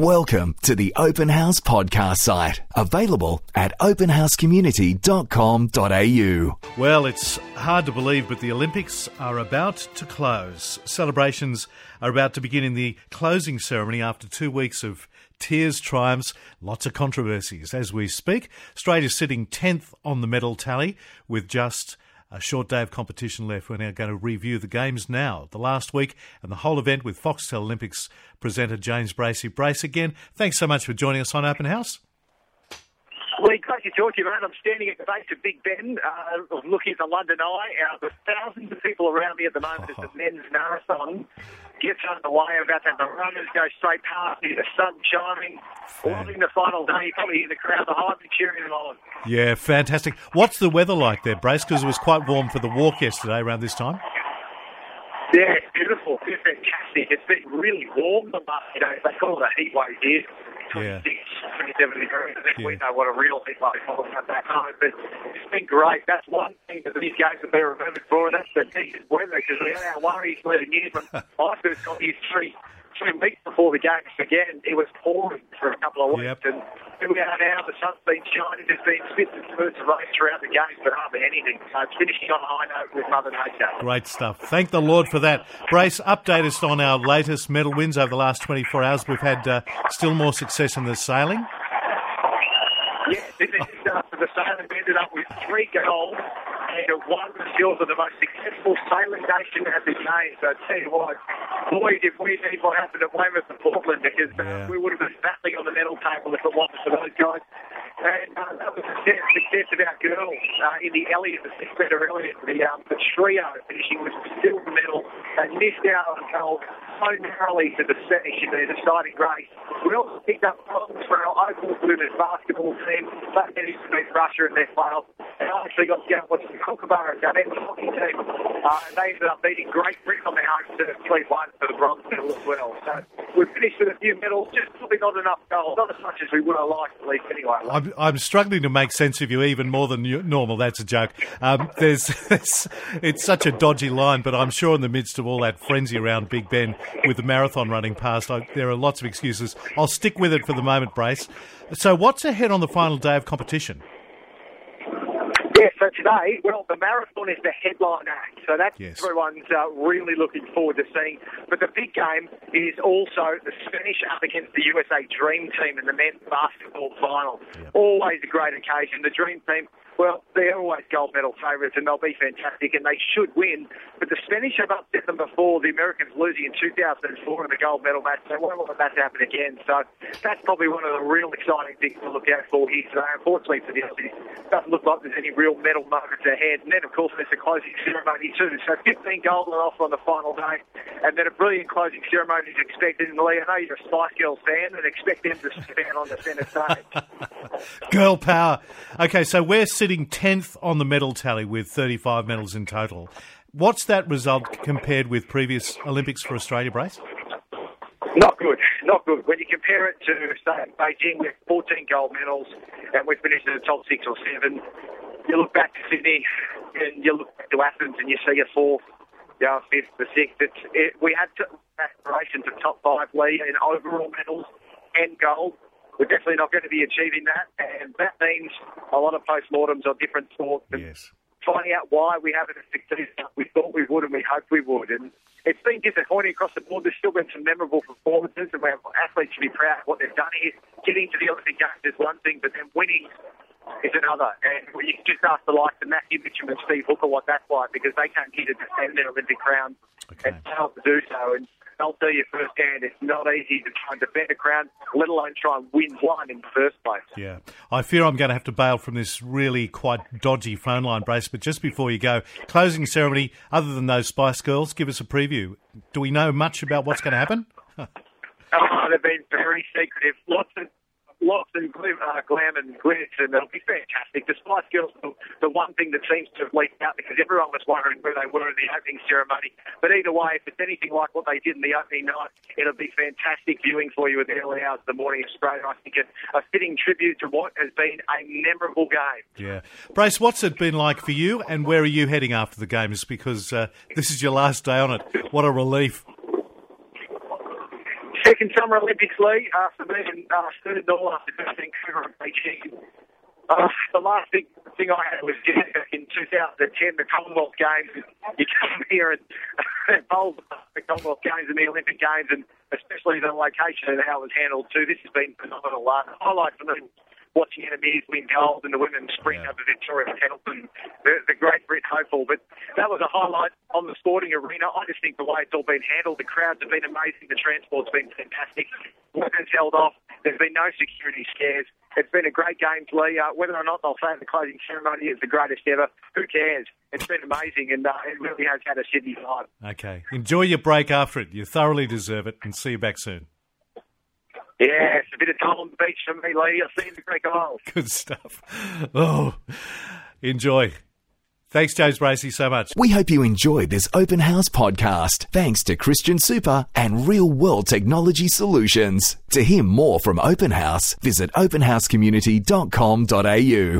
Welcome to the Open House podcast site, available at openhousecommunity.com.au. Well, it's hard to believe, but the Olympics are about to close. Celebrations are about to begin in the closing ceremony after two weeks of tears, triumphs, lots of controversies. As we speak, Australia's sitting 10th on the medal tally with just a short day of competition left. We're now going to review the games now, the last week, and the whole event with Foxtel Olympics presenter James Bracey. Brace again, thanks so much for joining us on Open House. Lee, great to talk to you, mate. I'm standing at the base of Big Ben, uh, looking at the London Eye. Uh, there's thousands of people around me at the moment as the men's marathon gets underway. About to have the runners go straight past me, the sun shining, loving the final day. You probably hear the crowd behind me cheering on. Yeah, fantastic. What's the weather like there, Brace? Because it was quite warm for the walk yesterday around this time. Yeah, it's beautiful. It's fantastic. It's been really warm the last few days. They call it a heat wave here. 26, 27 degrees. I think Yeah. we know what a real was at that time. But it's been great. That's one thing that these guys have been remembered for, that's the decent weather, because we had our worries leading in. When I first got here three, three weeks before the games began, it was pouring for a couple of weeks. Yep. And here we are now, the sun's been shining, there's been spits and spurts of rain throughout the games, but hardly anything. So finishing on a high note with Mother Nature. Great stuff. Thank the Lord for that. Brace, update us on our latest medal wins over the last 24 hours. We've had uh, still more success in the sailing. Yes, is uh, the sailing ended up with three goals and one still for the most successful sailing nation at the games. So I tell you what, boys, if we need what happened at Weymouth and Portland, because uh, Yeah. we would have been battling on the medal table if it wasn't for those guys. And uh, that was the success, success of our girls uh, in the Elliott, the six metre Elliott, the, um, the trio finishing with the silver medal. They missed out on gold so narrowly to the finish in their deciding race. We also picked up bronze for our Opals women's basketball team. But they managed to beat Russia in their finals. And I actually got to go watch the Kookaburra men's hockey team. Uh, and they ended up beating Great Britain on their home turf 3 1 for the bronze medal as well. So we finished with a few medals, just probably not enough gold. Not as much as we would have liked, at least, anyway. I'm, I'm struggling to make sense of you even more than you, normal. That's a joke. Um, there's, it's, it's such a dodgy line, but I'm sure in the midst of all that frenzy around Big Ben with the marathon running past, I, there are lots of excuses. I'll stick with it for the moment, Brace. So, what's ahead on the final day of competition? Today, well, the marathon is the headline act, so that's Yes. everyone's uh, really looking forward to seeing. But the big game is also the Spanish up against the USA Dream Team in the men's basketball final. Always a great occasion. The Dream Team, well, they're always gold medal favourites, and they'll be fantastic, and they should win. But the Spanish have upset them before. The Americans losing in 2004 in the gold medal match. They won't want that to happen again. So that's probably one of the real exciting things to look out for here today. Unfortunately for the Aussies, doesn't look like there's any real medal moments ahead. And then, of course, there's the closing ceremony too. So 15 gold on offer on the final day, and then a brilliant closing ceremony is expected. And Lee, I know you're a Spice Girls fan, and expect them to stand on the centre stage. Girl power. Okay, so we're sitting 10th on the medal tally with 35 medals in total. What's that result compared with previous Olympics for Australia, Brace? Not good, not good. When you compare it to, say, Beijing with 14 gold medals and we finished in the top six or seven, you look back to Sydney and you look back to Athens and you see a fourth, you know, fifth, the sixth. It's, it, we had aspirations of top five league in overall medals and gold. We're definitely not going to be achieving that, and that means a lot of postmortems on different sports. And Yes. finding out why we haven't succeeded we thought we would and we hoped we would. And it's been disappointing across the board. There's still been some memorable performances, and we have athletes should be proud of what they've done here. Getting to the Olympic Games is one thing, but then winning is another. And you can just ask the likes of Matthew Mitcham and Steve Hooker what that's like because they came here to defend their Olympic crown Okay. and failed to do so. And I'll tell you firsthand, it's not easy to try and defend a crown, let alone try and win one in the first place. Yeah. I fear I'm going to have to bail from this really quite dodgy phone line, Brace. But just before you go, closing ceremony, other than those Spice Girls, give us a preview. Do we know much about what's going to happen? Oh, they've been very secretive. Lots of lots of glim, uh, glam and glitz, and it'll be fantastic. The Spice Girls, the, the one thing that seems to have leaked out because everyone was wondering where they were in the opening ceremony. But either way, if it's anything like what they did in the opening night, it'll be fantastic viewing for you at the early hours of the morning Australia. I think a, a fitting tribute to what has been a memorable game. Yeah. Brace, what's it been like for you, and where are you heading after the games? Because uh, this is your last day on it. What a relief. Second Summer Olympics, Lee, after being uh, third all after Vancouver and Beijing. Uh, the last big thing I had was back in 2010, the Commonwealth Games. You come here and bowl the Commonwealth Games and the Olympic Games, and especially the location and how it was handled too. This has been phenomenal. Uh, highlight for me watching Meares win gold in the women's sprint yeah. over Victoria Pendleton, the, the great Brit hopeful. But that was a highlight on the sporting arena. I just think the way it's all been handled, the crowds have been amazing, the transport's been fantastic. Women's held off. There's been no security scares. It's been a great game, Lee. Uh, whether or not they'll say the closing ceremony is the greatest ever, who cares? It's been amazing, and uh, it really has had a Sydney vibe. Okay. Enjoy your break after it. You thoroughly deserve it, and see you back soon. Yeah, it's a bit of time on the beach for me, Lee. I've seen the Greek Isles. Good stuff. Oh, enjoy. Thanks, James Bracey, so much. We hope you enjoyed this open house podcast. Thanks to Christian Super and Real World Technology Solutions. To hear more from Open House, visit openhousecommunity.com.au.